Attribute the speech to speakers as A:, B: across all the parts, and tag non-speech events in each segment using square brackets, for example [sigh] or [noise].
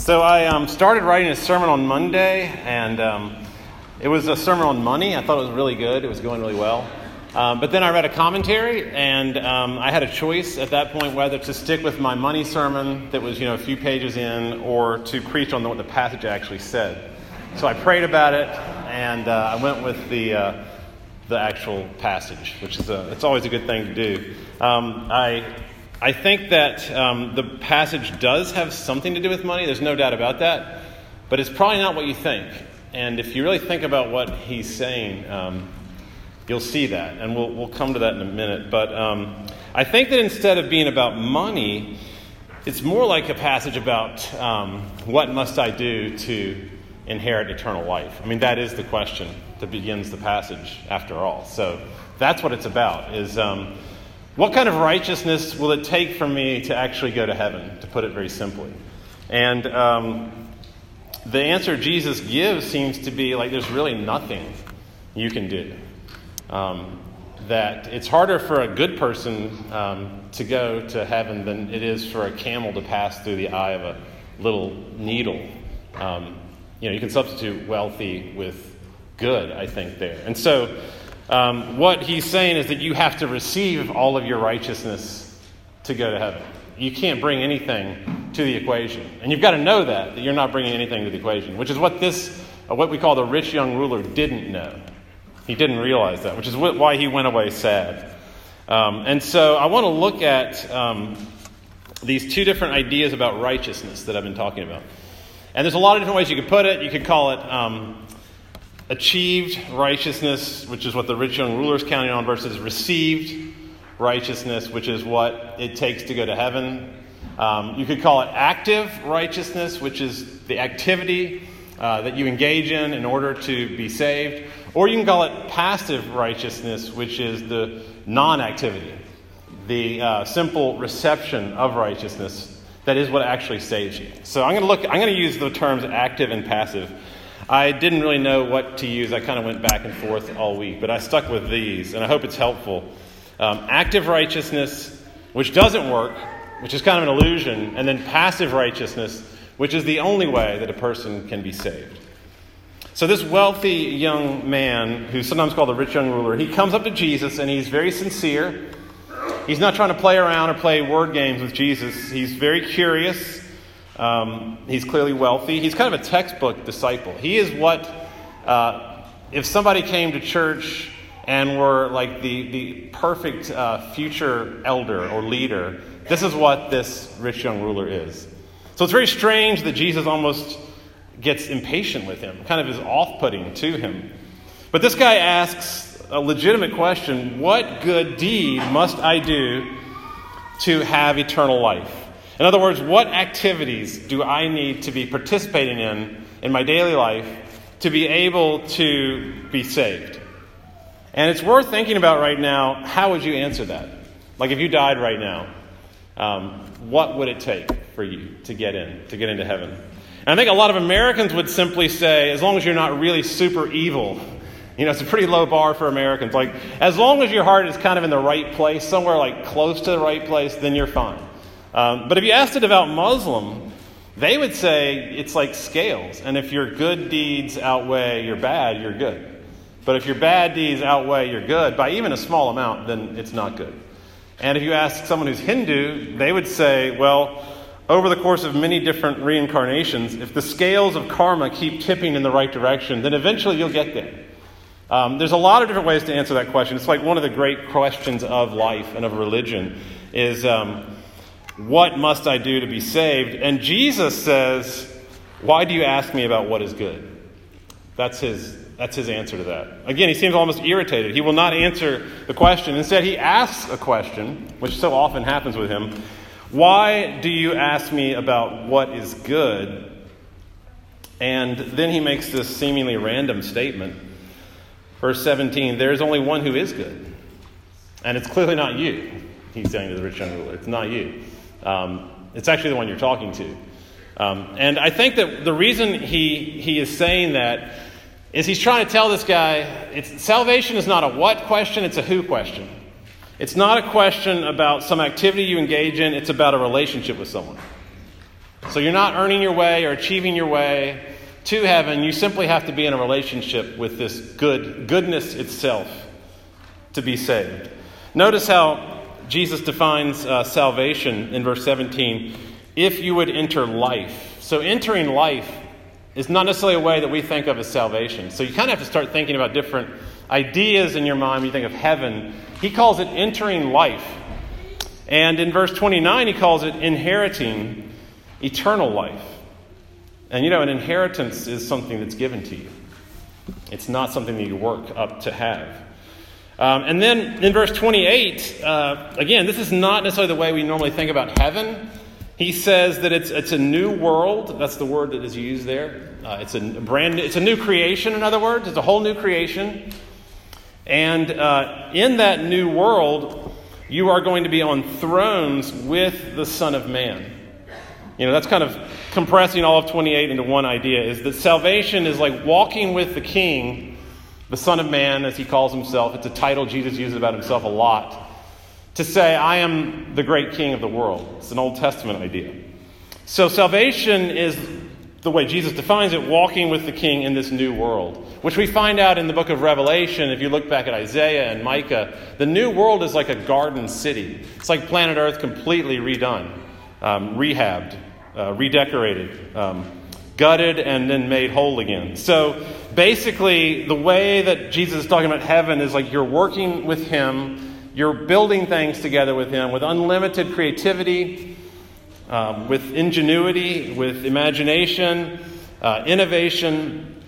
A: So I um, started writing a sermon on Monday, and um, it was a sermon on money. I thought it was really good. It was going really well. Um, but then I read a commentary, and um, I had a choice at that point whether to stick with my money sermon that was, you know, a few pages in, or to preach on what the passage actually said. So I prayed about it, and uh, I went with the uh, the actual passage, which is a, it's always a good thing to do. Um, I I think that um, the passage does have something to do with money. There's no doubt about that. But it's probably not what you think. And if you really think about what he's saying, um, you'll see that. And we'll, we'll come to that in a minute. But um, I think that instead of being about money, it's more like a passage about um, what must I do to inherit eternal life. I mean, that is the question that begins the passage, after all. So that's what it's about. Is um, what kind of righteousness will it take for me to actually go to heaven, to put it very simply? And um, the answer Jesus gives seems to be like there's really nothing you can do. Um, that it's harder for a good person um, to go to heaven than it is for a camel to pass through the eye of a little needle. Um, you know, you can substitute wealthy with good, I think, there. And so um, what he's saying is that you have to receive all of your righteousness to go to heaven. You can't bring anything to the equation. And you've got to know that, that you're not bringing anything to the equation, which is what this, uh, what we call the rich young ruler, didn't know. He didn't realize that, which is why he went away sad. Um, and so I want to look at um, these two different ideas about righteousness that I've been talking about. And there's a lot of different ways you could put it. You could call it um, achieved righteousness, which is what the rich young ruler is counting on, versus received righteousness, which is what it takes to go to heaven. Um, you could call it active righteousness, which is the activity uh, that you engage in in order to be saved. Or you can call it passive righteousness, which is the non activity, the uh, simple reception of righteousness that is what actually saves you. So I'm going to look, I'm going to use the terms active and passive. I didn't really know what to use. I kind of went back and forth all week, but I stuck with these, and I hope it's helpful. Um, active righteousness, which doesn't work, which is kind of an illusion, and then passive righteousness, which is the only way that a person can be saved. So, this wealthy young man, who's sometimes called the rich young ruler, he comes up to Jesus and he's very sincere. He's not trying to play around or play word games with Jesus. He's very curious. Um, he's clearly wealthy. He's kind of a textbook disciple. He is what, uh, if somebody came to church and were like the, the perfect uh, future elder or leader, this is what this rich young ruler is. So it's very strange that Jesus almost gets impatient with him, kind of is off putting to him. But this guy asks a legitimate question What good deed must I do to have eternal life? In other words, what activities do I need to be participating in in my daily life to be able to be saved? And it's worth thinking about right now how would you answer that? Like if you died right now, um, what would it take for you to get in, to get into heaven? And I think a lot of Americans would simply say, as long as you're not really super evil, you know, it's a pretty low bar for Americans. Like, as long as your heart is kind of in the right place, somewhere like close to the right place, then you're fine. Um, but if you asked a devout Muslim, they would say it's like scales. And if your good deeds outweigh your bad, you're good. But if your bad deeds outweigh your good by even a small amount, then it's not good. And if you ask someone who's Hindu, they would say, well, over the course of many different reincarnations, if the scales of karma keep tipping in the right direction, then eventually you'll get there. Um, there's a lot of different ways to answer that question. It's like one of the great questions of life and of religion is um, what must I do to be saved? And Jesus says, Why do you ask me about what is good? That's his, that's his answer to that. Again, he seems almost irritated. He will not answer the question. Instead, he asks a question, which so often happens with him Why do you ask me about what is good? And then he makes this seemingly random statement. Verse 17 There is only one who is good, and it's clearly not you. He's saying to the rich young ruler, It's not you. Um, it's actually the one you're talking to. Um, and I think that the reason he, he is saying that is he's trying to tell this guy salvation is not a what question, it's a who question. It's not a question about some activity you engage in, it's about a relationship with someone. So you're not earning your way or achieving your way to heaven. You simply have to be in a relationship with this good goodness itself to be saved. Notice how Jesus defines uh, salvation in verse 17 if you would enter life. So entering life is not necessarily a way that we think of as salvation. So you kind of have to start thinking about different ideas in your mind when you think of heaven. He calls it entering life. And in verse 29, he calls it inheriting eternal life. And you know, an inheritance is something that's given to you, it's not something that you work up to have. Um, and then in verse 28, uh, again, this is not necessarily the way we normally think about heaven. He says that it's, it's a new world. That's the word that is used there. Uh, it's a brand new, it's a new creation, in other words. It's a whole new creation. And uh, in that new world, you are going to be on thrones with the Son of Man. You know, that's kind of compressing all of 28 into one idea is that salvation is like walking with the King, the Son of Man, as he calls himself. It's a title Jesus uses about himself a lot. To say, I am the great King of the world. It's an Old Testament idea. So salvation is the way Jesus defines it, walking with the King in this new world, which we find out in the book of Revelation. If you look back at Isaiah and Micah, the new world is like a garden city. It's like planet Earth completely redone, um, rehabbed, uh, redecorated, um, gutted, and then made whole again. So basically, the way that Jesus is talking about heaven is like you're working with Him, you're building things together with Him with unlimited creativity, um, with ingenuity, with imagination, uh, innovation.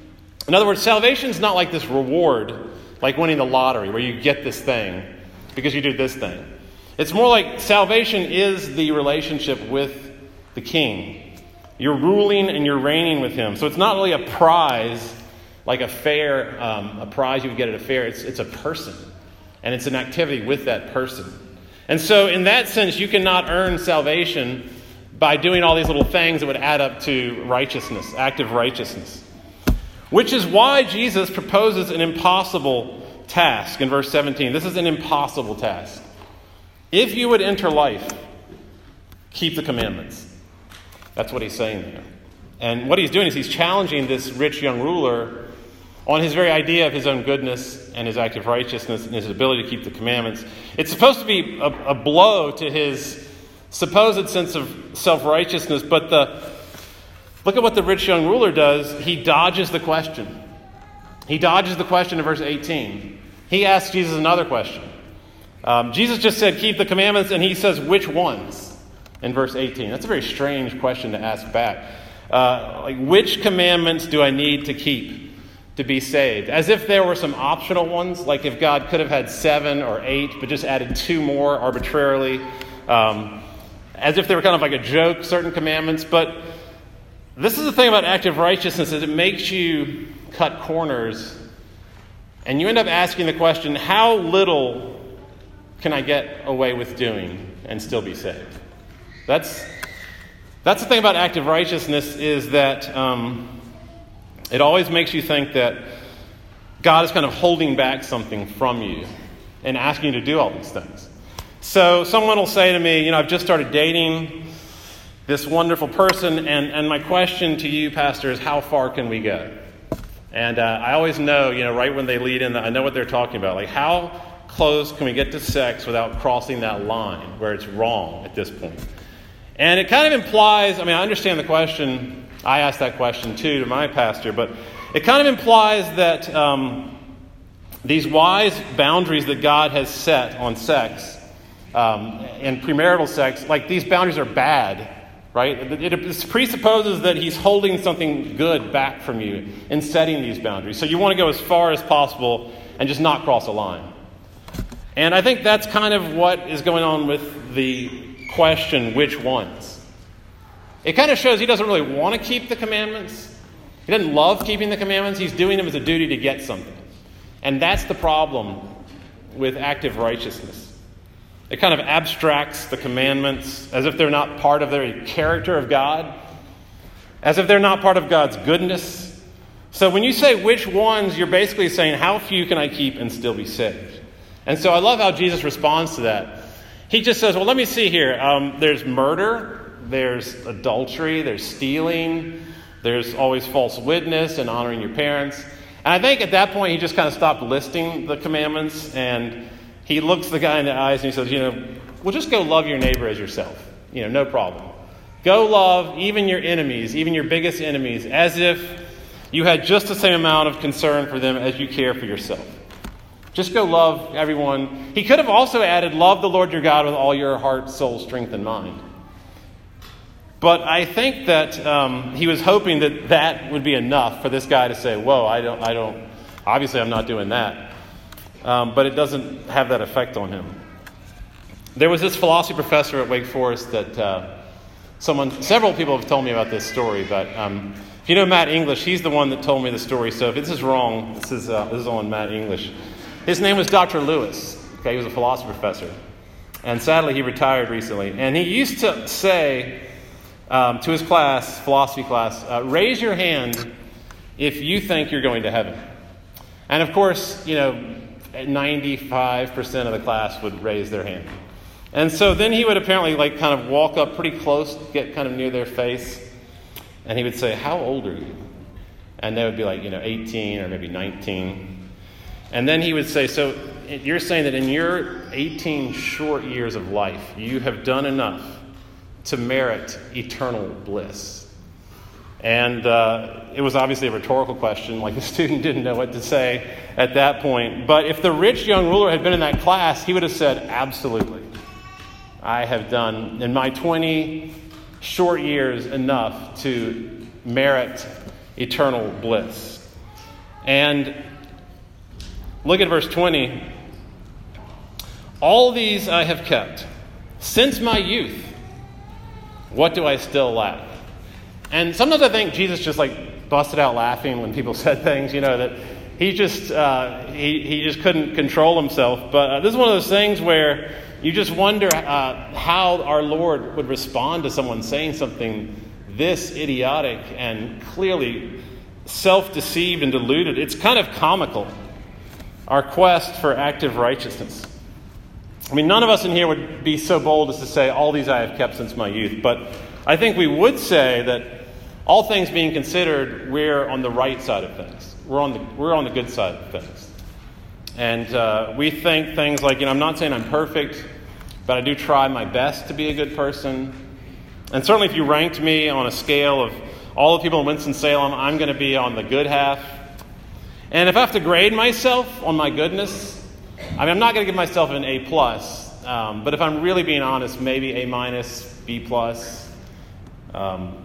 A: In other words, salvation is not like this reward, like winning the lottery, where you get this thing because you do this thing. It's more like salvation is the relationship with the king. You're ruling and you're reigning with him. So it's not really a prize, like a fair, um, a prize you would get at a fair. It's, it's a person, and it's an activity with that person. And so, in that sense, you cannot earn salvation by doing all these little things that would add up to righteousness, active righteousness. Which is why Jesus proposes an impossible task in verse 17. This is an impossible task. If you would enter life, keep the commandments. That's what he's saying there. And what he's doing is he's challenging this rich young ruler on his very idea of his own goodness and his active righteousness and his ability to keep the commandments. It's supposed to be a, a blow to his supposed sense of self righteousness, but the, look at what the rich young ruler does. He dodges the question. He dodges the question in verse 18. He asks Jesus another question. Um, Jesus just said, Keep the commandments, and he says, Which ones? in verse 18? That's a very strange question to ask back. Uh, like, which commandments do I need to keep to be saved? As if there were some optional ones, like if God could have had seven or eight, but just added two more arbitrarily. Um, as if they were kind of like a joke, certain commandments. But this is the thing about active righteousness is it makes you cut corners and you end up asking the question how little can i get away with doing and still be saved that's, that's the thing about active righteousness is that um, it always makes you think that God is kind of holding back something from you and asking you to do all these things. So someone will say to me, you know, I've just started dating this wonderful person, and, and my question to you, Pastor, is how far can we go? And uh, I always know, you know, right when they lead in, I know what they're talking about. Like, how close can we get to sex without crossing that line where it's wrong at this point? And it kind of implies, I mean, I understand the question. I asked that question too to my pastor, but it kind of implies that um, these wise boundaries that God has set on sex um, and premarital sex, like these boundaries are bad, right? It, it presupposes that He's holding something good back from you in setting these boundaries. So you want to go as far as possible and just not cross a line. And I think that's kind of what is going on with the question which ones. It kind of shows he doesn't really want to keep the commandments. He doesn't love keeping the commandments. He's doing them as a duty to get something. And that's the problem with active righteousness. It kind of abstracts the commandments as if they're not part of the character of God, as if they're not part of God's goodness. So when you say which ones, you're basically saying, how few can I keep and still be saved? And so I love how Jesus responds to that. He just says, Well, let me see here. Um, there's murder, there's adultery, there's stealing, there's always false witness and honoring your parents. And I think at that point he just kind of stopped listing the commandments and he looks the guy in the eyes and he says, you know, well, just go love your neighbor as yourself. You know, no problem. Go love even your enemies, even your biggest enemies, as if you had just the same amount of concern for them as you care for yourself. Just go love everyone. He could have also added, Love the Lord your God with all your heart, soul, strength, and mind. But I think that um, he was hoping that that would be enough for this guy to say, Whoa, I don't, I don't, obviously I'm not doing that. Um, but it doesn't have that effect on him. There was this philosophy professor at Wake Forest that uh, someone, several people have told me about this story, but um, if you know Matt English, he's the one that told me the story. So if this is wrong, this is, uh, this is on Matt English. His name was Dr. Lewis. Okay, he was a philosophy professor. And sadly, he retired recently. And he used to say, um, to his class, philosophy class, uh, raise your hand if you think you're going to heaven. And of course, you know, 95% of the class would raise their hand. And so then he would apparently like kind of walk up pretty close, get kind of near their face, and he would say, How old are you? And they would be like, you know, 18 or maybe 19. And then he would say, So you're saying that in your 18 short years of life, you have done enough to merit eternal bliss? And uh, it was obviously a rhetorical question, like [laughs] the student didn't know what to say at that point. But if the rich young ruler had been in that class, he would have said, Absolutely. I have done, in my 20 short years, enough to merit eternal bliss. And look at verse 20. All these I have kept since my youth. What do I still lack? And sometimes I think Jesus just like busted out laughing when people [laughs] said things, you know, that he just uh, he, he just couldn't control himself. But uh, this is one of those things where you just wonder uh, how our Lord would respond to someone saying something this idiotic and clearly self deceived and deluded. It's kind of comical, our quest for active righteousness. I mean, none of us in here would be so bold as to say, All these I have kept since my youth. But I think we would say that all things being considered, we're on the right side of things. We're on the, we're on the good side of things. And uh, we think things like, you know, I'm not saying I'm perfect, but I do try my best to be a good person. And certainly, if you ranked me on a scale of all the people in Winston-Salem, I'm going to be on the good half. And if I have to grade myself on my goodness, I mean, I'm not going to give myself an A plus. Um, but if I'm really being honest, maybe A minus, B plus. Um,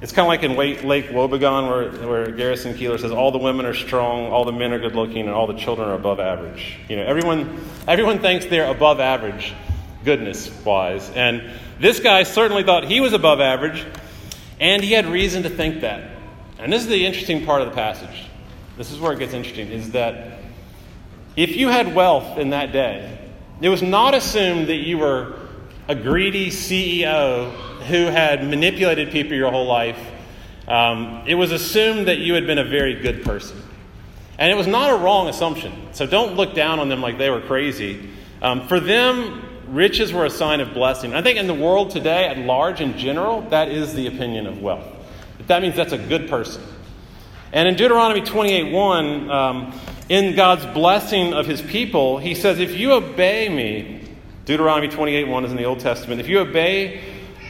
A: it's kind of like in Lake Wobegon, where, where Garrison Keillor says, All the women are strong, all the men are good looking, and all the children are above average. You know, everyone, everyone thinks they're above average, goodness wise. And this guy certainly thought he was above average, and he had reason to think that. And this is the interesting part of the passage. This is where it gets interesting, is that if you had wealth in that day, it was not assumed that you were a greedy CEO who had manipulated people your whole life, um, it was assumed that you had been a very good person. And it was not a wrong assumption. So don't look down on them like they were crazy. Um, for them, riches were a sign of blessing. I think in the world today, at large in general, that is the opinion of wealth. That means that's a good person. And in Deuteronomy 28 1, um, in God's blessing of his people, he says, If you obey me, Deuteronomy 28 1 is in the Old Testament, if you obey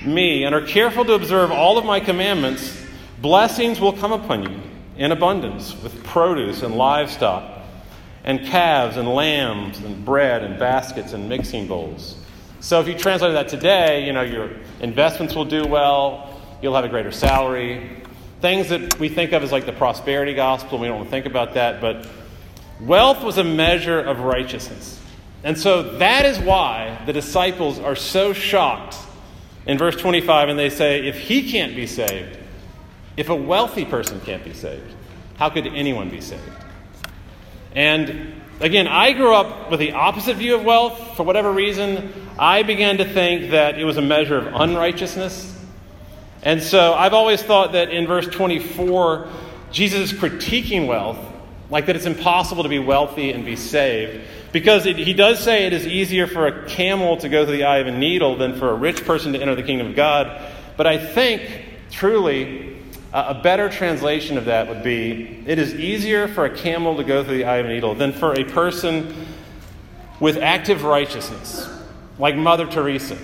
A: me and are careful to observe all of my commandments, blessings will come upon you in abundance with produce and livestock and calves and lambs and bread and baskets and mixing bowls. So if you translate that today, you know, your investments will do well, you'll have a greater salary. Things that we think of as like the prosperity gospel, we don't think about that, but wealth was a measure of righteousness. And so that is why the disciples are so shocked in verse 25, and they say, If he can't be saved, if a wealthy person can't be saved, how could anyone be saved? And again, I grew up with the opposite view of wealth. For whatever reason, I began to think that it was a measure of unrighteousness. And so I've always thought that in verse 24, Jesus is critiquing wealth, like that it's impossible to be wealthy and be saved. Because it, he does say it is easier for a camel to go through the eye of a needle than for a rich person to enter the kingdom of God. But I think, truly, a better translation of that would be it is easier for a camel to go through the eye of a needle than for a person with active righteousness, like Mother Teresa,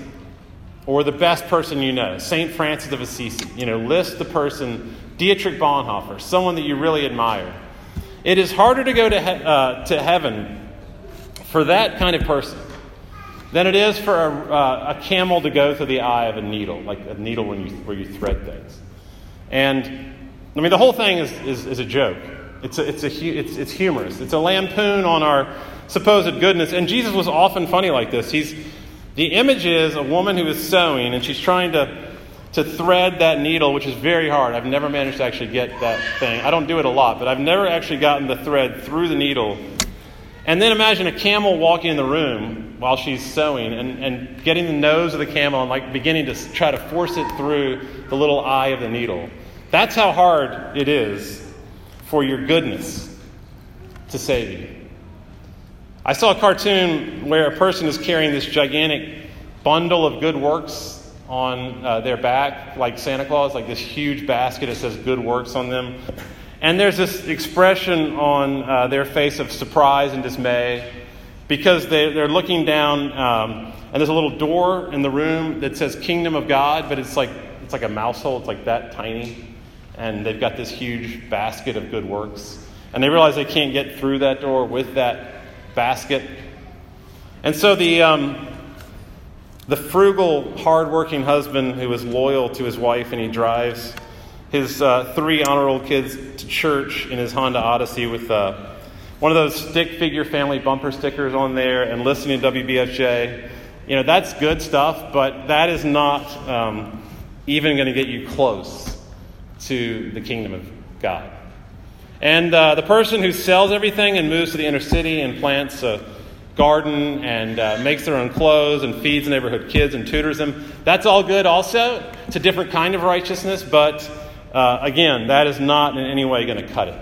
A: or the best person you know, St. Francis of Assisi. You know, list the person, Dietrich Bonhoeffer, someone that you really admire. It is harder to go to, he- uh, to heaven for that kind of person than it is for a, uh, a, camel to go through the eye of a needle, like a needle when you, where you thread things. And I mean, the whole thing is, is, is a joke. It's, a, it's, a, it's, it's humorous. It's a lampoon on our supposed goodness. And Jesus was often funny like this. He's, the image is a woman who is sewing, and she's trying to, to thread that needle, which is very hard. I've never managed to actually get that thing. I don't do it a lot, but I've never actually gotten the thread through the needle. And then imagine a camel walking in the room while she's sewing and, and getting the nose of the camel and like beginning to try to force it through the little eye of the needle. That's how hard it is for your goodness to save you. I saw a cartoon where a person is carrying this gigantic bundle of good works on uh, their back, like Santa Claus, like this huge basket that says good works on them. And there's this expression on uh, their face of surprise and dismay because they, are looking down, um, and there's a little door in the room that says Kingdom of God, but it's like, it's like a mouse hole, it's like that tiny and they've got this huge basket of good works. And they realize they can't get through that door with that basket. And so the, um, the frugal, hardworking husband who is loyal to his wife and he drives his uh, three honor roll kids to church in his Honda Odyssey with uh, one of those stick figure family bumper stickers on there and listening to WBFJ. You know, that's good stuff, but that is not um, even going to get you close to the kingdom of God. And uh, the person who sells everything and moves to the inner city and plants a garden and uh, makes their own clothes and feeds neighborhood kids and tutors them, that's all good also. It's a different kind of righteousness, but uh, again, that is not in any way going to cut it.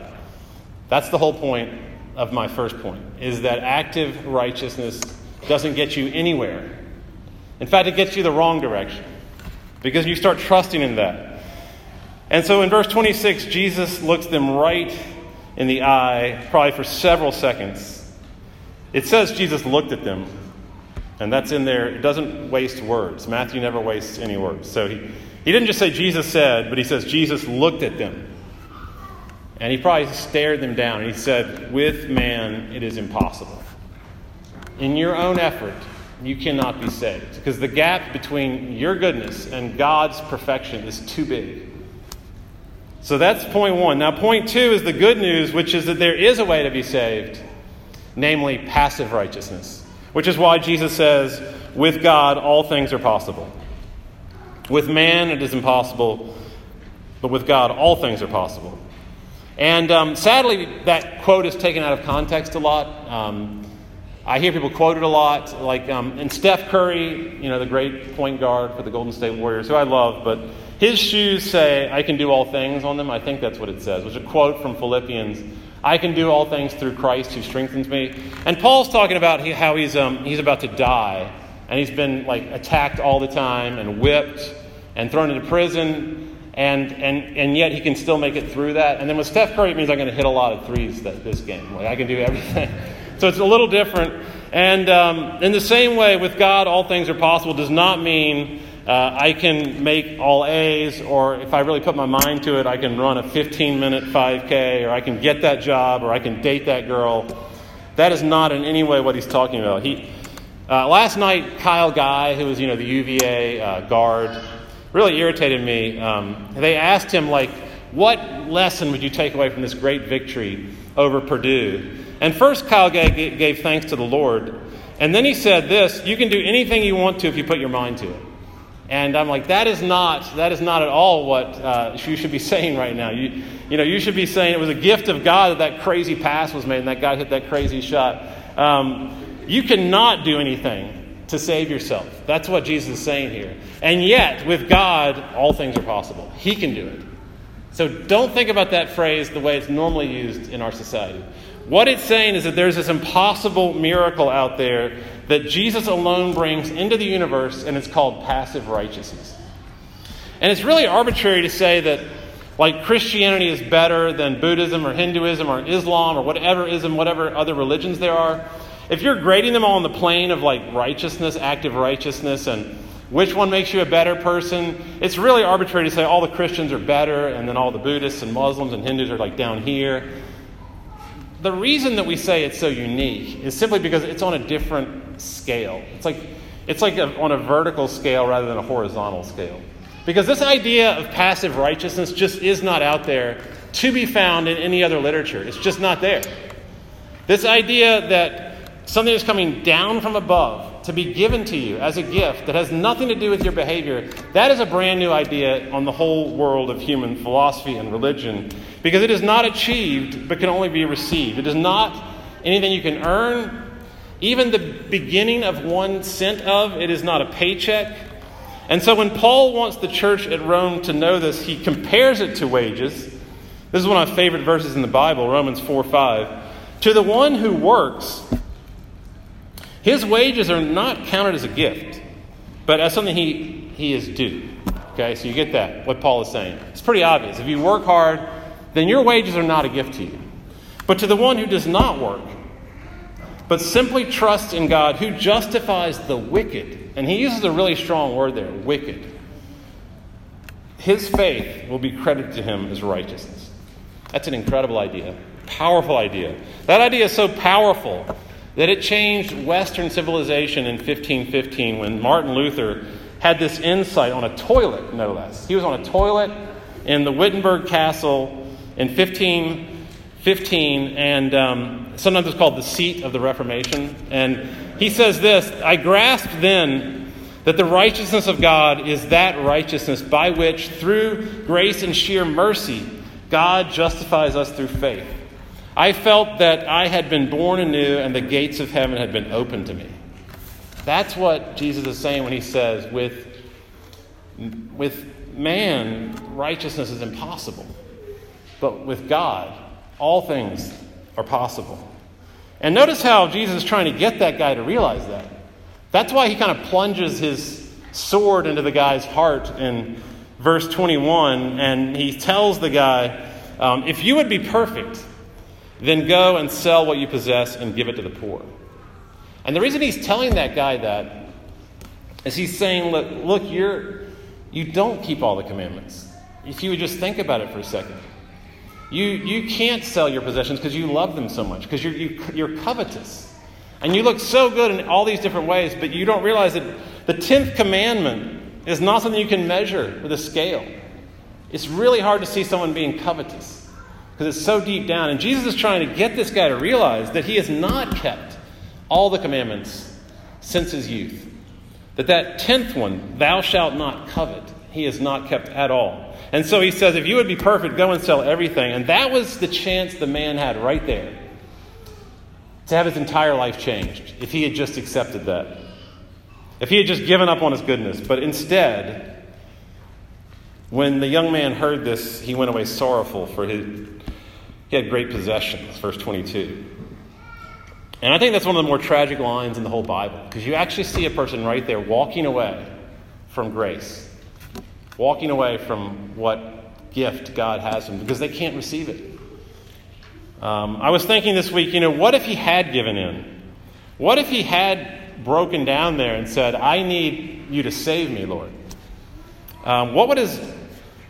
A: That's the whole point of my first point, is that active righteousness doesn't get you anywhere. In fact, it gets you the wrong direction because you start trusting in that. And so in verse 26, Jesus looks them right in the eye, probably for several seconds. It says Jesus looked at them, and that's in there. It doesn't waste words. Matthew never wastes any words. So he, he didn't just say Jesus said, but he says Jesus looked at them. And he probably stared them down, and he said, With man it is impossible. In your own effort, you cannot be saved because the gap between your goodness and God's perfection is too big. So that's point one. Now, point two is the good news, which is that there is a way to be saved, namely passive righteousness, which is why Jesus says, with God, all things are possible. With man, it is impossible, but with God, all things are possible. And um, sadly, that quote is taken out of context a lot. Um, I hear people quote it a lot, like, um, and Steph Curry, you know, the great point guard for the Golden State Warriors, who I love, but his shoes say, I can do all things on them. I think that's what it says. It was a quote from Philippians. I can do all things through Christ who strengthens me. And Paul's talking about how he's, um, he's about to die. And he's been like attacked all the time and whipped and thrown into prison. And, and, and yet he can still make it through that. And then with Steph Curry, it means I'm going to hit a lot of threes that, this game. Like I can do everything. [laughs] so it's a little different. And um, in the same way, with God, all things are possible does not mean uh, I can make all A's, or if I really put my mind to it, I can run a 15 minute 5K, or I can get that job, or I can date that girl. That is not in any way what he's talking about. He, uh, last night, Kyle Guy, who was you know the UVA uh, guard, really irritated me. Um, they asked him like, "What lesson would you take away from this great victory over Purdue?" And first, Kyle Guy gave thanks to the Lord, and then he said this: "You can do anything you want to if you put your mind to it." And I'm like, that is not, that is not at all what uh, you should be [laughs] saying right now. You, you know, you should be saying it was a gift of God that that crazy pass was made and that guy hit that crazy shot. Um, you cannot do anything to save yourself. That's what Jesus is saying here. And yet, with God, all things are possible. He can do it. So don't think about that phrase the way it's normally used in our society. What it's saying is that there's this impossible miracle out there that Jesus alone brings into the universe, and it's called passive righteousness. And it's really arbitrary to say that, like, Christianity is better than Buddhism or Hinduism or Islam or whatever ism, whatever other religions there are. If you're grading them all on the plane of, like, righteousness, active righteousness, and which one makes you a better person, it's really arbitrary to say all the Christians are better and then all the Buddhists and Muslims and Hindus are, like, down here. The reason that we say it's so unique is simply because it's on a different scale. It's like, it's like a, on a vertical scale rather than a horizontal scale. Because this idea of passive righteousness just is not out there to be found in any other literature. It's just not there. This idea that something is coming down from above to be given to you as a gift that has nothing to do with your behavior, that is a brand new idea on the whole world of human philosophy and religion because it is not achieved but can only be received. It is not anything you can earn. Even the beginning of one cent of it is not a paycheck. And so when Paul wants the church at Rome to know this, he compares it to wages. This is one of my favorite verses in the Bible, Romans 4 5. To the one who works, his wages are not counted as a gift, but as something he, he is due. Okay, so you get that, what Paul is saying. It's pretty obvious. If you work hard, then your wages are not a gift to you. But to the one who does not work, but simply trust in God who justifies the wicked. And he uses a really strong word there wicked. His faith will be credited to him as righteousness. That's an incredible idea, powerful idea. That idea is so powerful that it changed Western civilization in 1515 when Martin Luther had this insight on a toilet, no less. He was on a toilet in the Wittenberg Castle in 1515, and um, sometimes it's called the seat of the Reformation. And he says this I grasped then that the righteousness of God is that righteousness by which, through grace and sheer mercy, God justifies us through faith. I felt that I had been born anew and the gates of heaven had been opened to me. That's what Jesus is saying when he says, with, with man, righteousness is impossible. But with God, all things are possible. And notice how Jesus is trying to get that guy to realize that. That's why he kind of plunges his sword into the guy's heart in verse 21, and he tells the guy, um, If you would be perfect, then go and sell what you possess and give it to the poor. And the reason he's telling that guy that is he's saying, Look, look you're, you don't keep all the commandments. If you would just think about it for a second. You, you can't sell your possessions because you love them so much, because you're, you, you're covetous. And you look so good in all these different ways, but you don't realize that the 10th commandment is not something you can measure with a scale. It's really hard to see someone being covetous because it's so deep down. And Jesus is trying to get this guy to realize that he has not kept all the commandments since his youth. That that 10th one, thou shalt not covet, he has not kept at all. And so he says, if you would be perfect, go and sell everything. And that was the chance the man had right there to have his entire life changed if he had just accepted that. If he had just given up on his goodness. But instead, when the young man heard this, he went away sorrowful, for his, he had great possessions. Verse 22. And I think that's one of the more tragic lines in the whole Bible, because you actually see a person right there walking away from grace walking away from what gift God has them because they can't receive it. Um, I was thinking this week, you know, what if he had given in? What if he had broken down there and said, I need you to save me, Lord? Um, what, would his,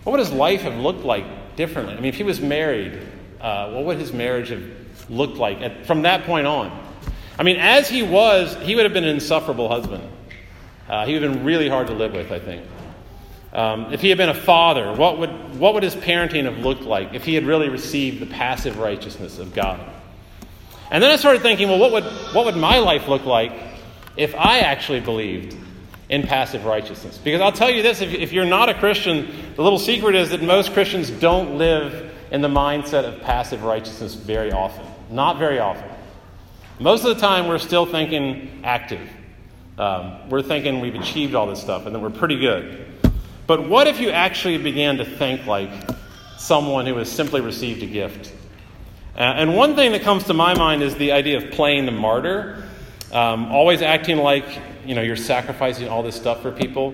A: what would his life have looked like differently? I mean, if he was married, uh, what would his marriage have looked like at, from that point on? I mean, as he was, he would have been an insufferable husband. Uh, he would have been really hard to live with, I think. Um, if he had been a father, what would, what would his parenting have looked like if he had really received the passive righteousness of God? And then I started thinking, well, what would, what would my life look like if I actually believed in passive righteousness? Because I'll tell you this if, if you're not a Christian, the little secret is that most Christians don't live in the mindset of passive righteousness very often. Not very often. Most of the time, we're still thinking active. Um, we're thinking we've achieved all this stuff and that we're pretty good. But what if you actually began to think like someone who has simply received a gift? Uh, and one thing that comes to my mind is the idea of playing the martyr, um, always acting like you know you're sacrificing all this stuff for people.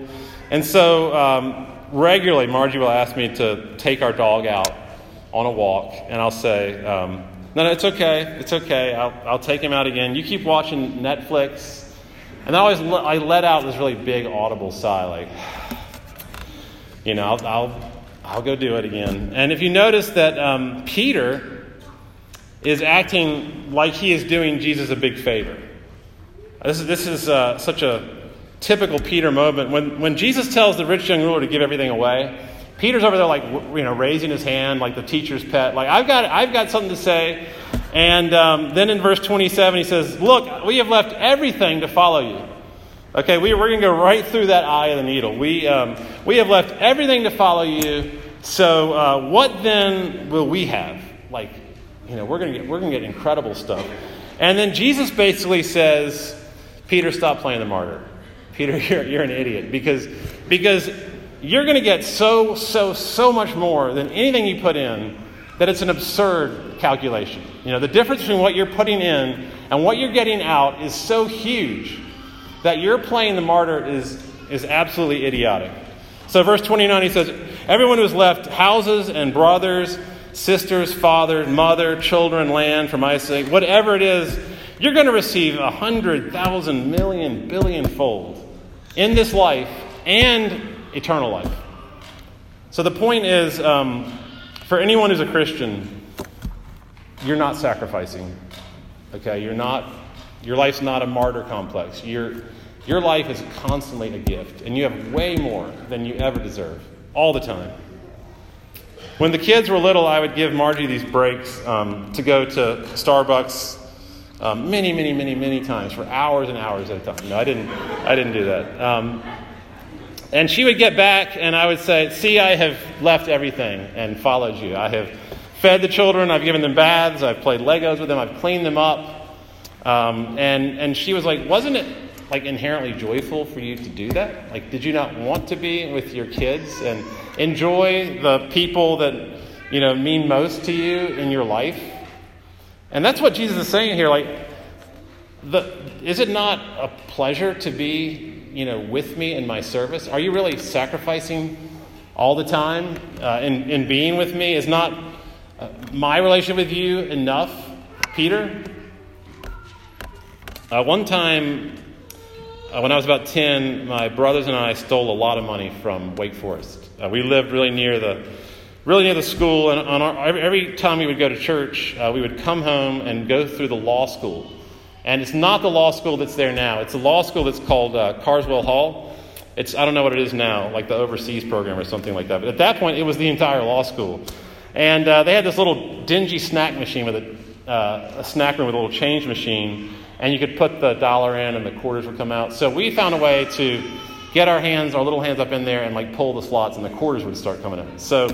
A: And so um, regularly, Margie will ask me to take our dog out on a walk, and I'll say, um, No, no, it's okay. It's okay. I'll, I'll take him out again. You keep watching Netflix. And I always I let out this really big audible sigh, like, you know, I'll, I'll, I'll go do it again. And if you notice that um, Peter is acting like he is doing Jesus a big favor. This is, this is uh, such a typical Peter moment. When, when Jesus tells the rich young ruler to give everything away, Peter's over there, like, you know, raising his hand like the teacher's pet. Like, I've got, I've got something to say. And um, then in verse 27, he says, Look, we have left everything to follow you. Okay, we, we're going to go right through that eye of the needle. We, um, we have left everything to follow you. So, uh, what then will we have? Like, you know, we're going to get, we're going to get incredible stuff. And then Jesus basically says, Peter, stop playing the martyr. Peter, [laughs] you're, you're an idiot because, because you're going to get so, so, so much more than anything you put in that it's an absurd calculation. You know, the difference between what you're putting in and what you're getting out is so huge that you're playing the martyr is, is absolutely idiotic. So, verse 29, he says, Everyone who left houses and brothers, sisters, fathers, mother, children, land for my sake, whatever it is, you're going to receive a hundred thousand million billion fold in this life and eternal life. So, the point is um, for anyone who's a Christian, you're not sacrificing. Okay? You're not, your life's not a martyr complex. Your, your life is constantly a gift, and you have way more than you ever deserve, all the time. When the kids were little, I would give Margie these breaks um, to go to Starbucks um, many, many, many, many times for hours and hours at a time. No, I didn't. I didn't do that. Um, and she would get back, and I would say, "See, I have left everything and followed you. I have fed the children. I've given them baths. I've played Legos with them. I've cleaned them up." Um, and and she was like, "Wasn't it like inherently joyful for you to do that? Like, did you not want to be with your kids and enjoy the people that you know mean most to you in your life?" And that's what Jesus is saying here. Like, the, is it not a pleasure to be, you know, with me in my service? Are you really sacrificing all the time uh, in, in being with me? Is not uh, my relationship with you enough, Peter? Uh, one time, uh, when I was about 10, my brothers and I stole a lot of money from Wake Forest. Uh, we lived really near the really near the school, and our, every time we would go to church, uh, we would come home and go through the law school. And it's not the law school that's there now. It's a law school that's called uh, Carswell Hall. It's I don't know what it is now, like the overseas program or something like that. But at that point, it was the entire law school, and uh, they had this little dingy snack machine with a, uh, a snack room with a little change machine, and you could put the dollar in, and the quarters would come out. So we found a way to get our hands, our little hands up in there, and like pull the slots, and the quarters would start coming out. So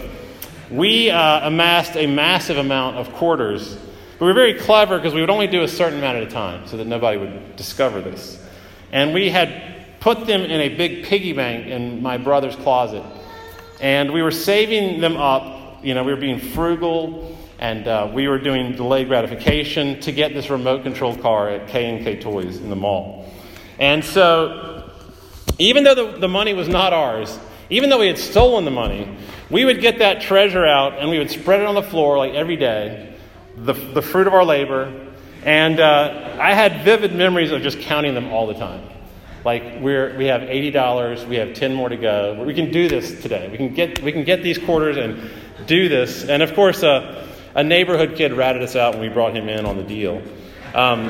A: we uh, amassed a massive amount of quarters. We were very clever because we would only do a certain amount at a time so that nobody would discover this. And we had put them in a big piggy bank in my brother's closet. And we were saving them up. You know, we were being frugal and uh, we were doing delayed gratification to get this remote control car at K&K Toys in the mall. And so, even though the, the money was not ours, even though we had stolen the money, we would get that treasure out and we would spread it on the floor like every day, the, the fruit of our labor. And uh, I had vivid memories of just counting them all the time. Like we're, we have $80, we have 10 more to go. We can do this today. We can get, we can get these quarters and do this. And of course, uh, a neighborhood kid ratted us out when we brought him in on the deal. Um,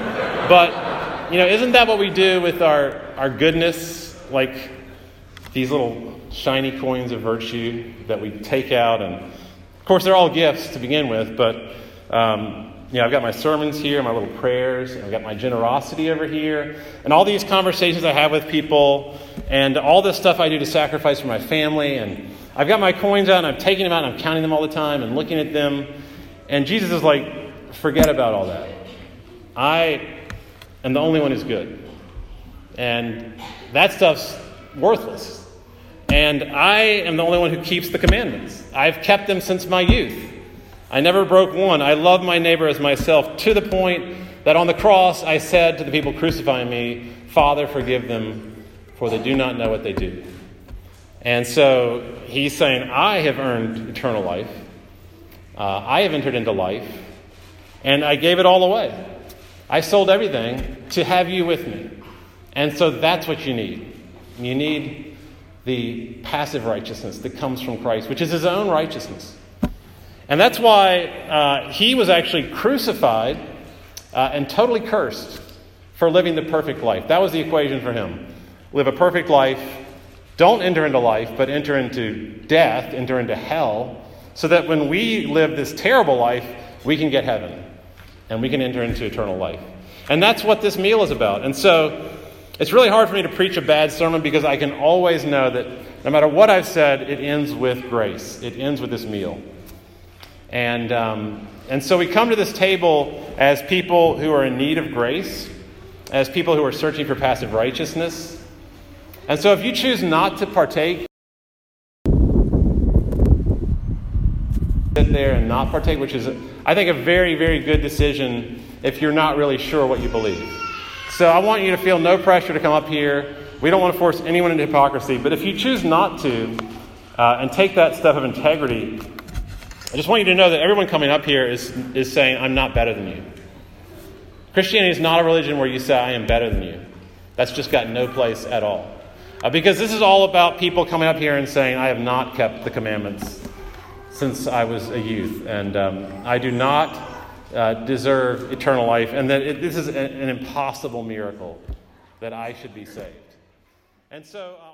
A: but, you know, isn't that what we do with our, our goodness? Like these little shiny coins of virtue that we take out. And of course, they're all gifts to begin with, but um, you know, I've got my sermons here, my little prayers, I've got my generosity over here, and all these conversations I have with people, and all this stuff I do to sacrifice for my family. And I've got my coins out, and I'm taking them out, and I'm counting them all the time, and looking at them. And Jesus is like, forget about all that. I am the only one who's good. And that stuff's worthless. And I am the only one who keeps the commandments. I've kept them since my youth. I never broke one. I love my neighbor as myself to the point that on the cross I said to the people crucifying me, Father, forgive them, for they do not know what they do. And so he's saying, I have earned eternal life. Uh, I have entered into life, and I gave it all away. I sold everything to have you with me. And so that's what you need. You need the passive righteousness that comes from Christ, which is his own righteousness. And that's why uh, he was actually crucified uh, and totally cursed for living the perfect life. That was the equation for him. Live a perfect life. Don't enter into life, but enter into death, enter into hell, so that when we live this terrible life, we can get heaven and we can enter into eternal life. And that's what this meal is about. And so it's really hard for me to preach a bad sermon because I can always know that no matter what I've said, it ends with grace. It ends with this meal. And, um, and so we come to this table as people who are in need of grace, as people who are searching for passive righteousness. And so if you choose not to partake, sit there and not partake, which is, I think, a very, very good decision if you're not really sure what you believe. So I want you to feel no pressure to come up here. We don't want to force anyone into hypocrisy, but if you choose not to uh, and take that step of integrity, I just want you to know that everyone coming up here is, is saying, I'm not better than you. Christianity is not a religion where you say, I am better than you. That's just got no place at all. Uh, because this is all about people coming up here and saying, I have not kept the commandments since I was a youth, and um, I do not uh, deserve eternal life, and that it, this is a, an impossible miracle that I should be saved. And so uh,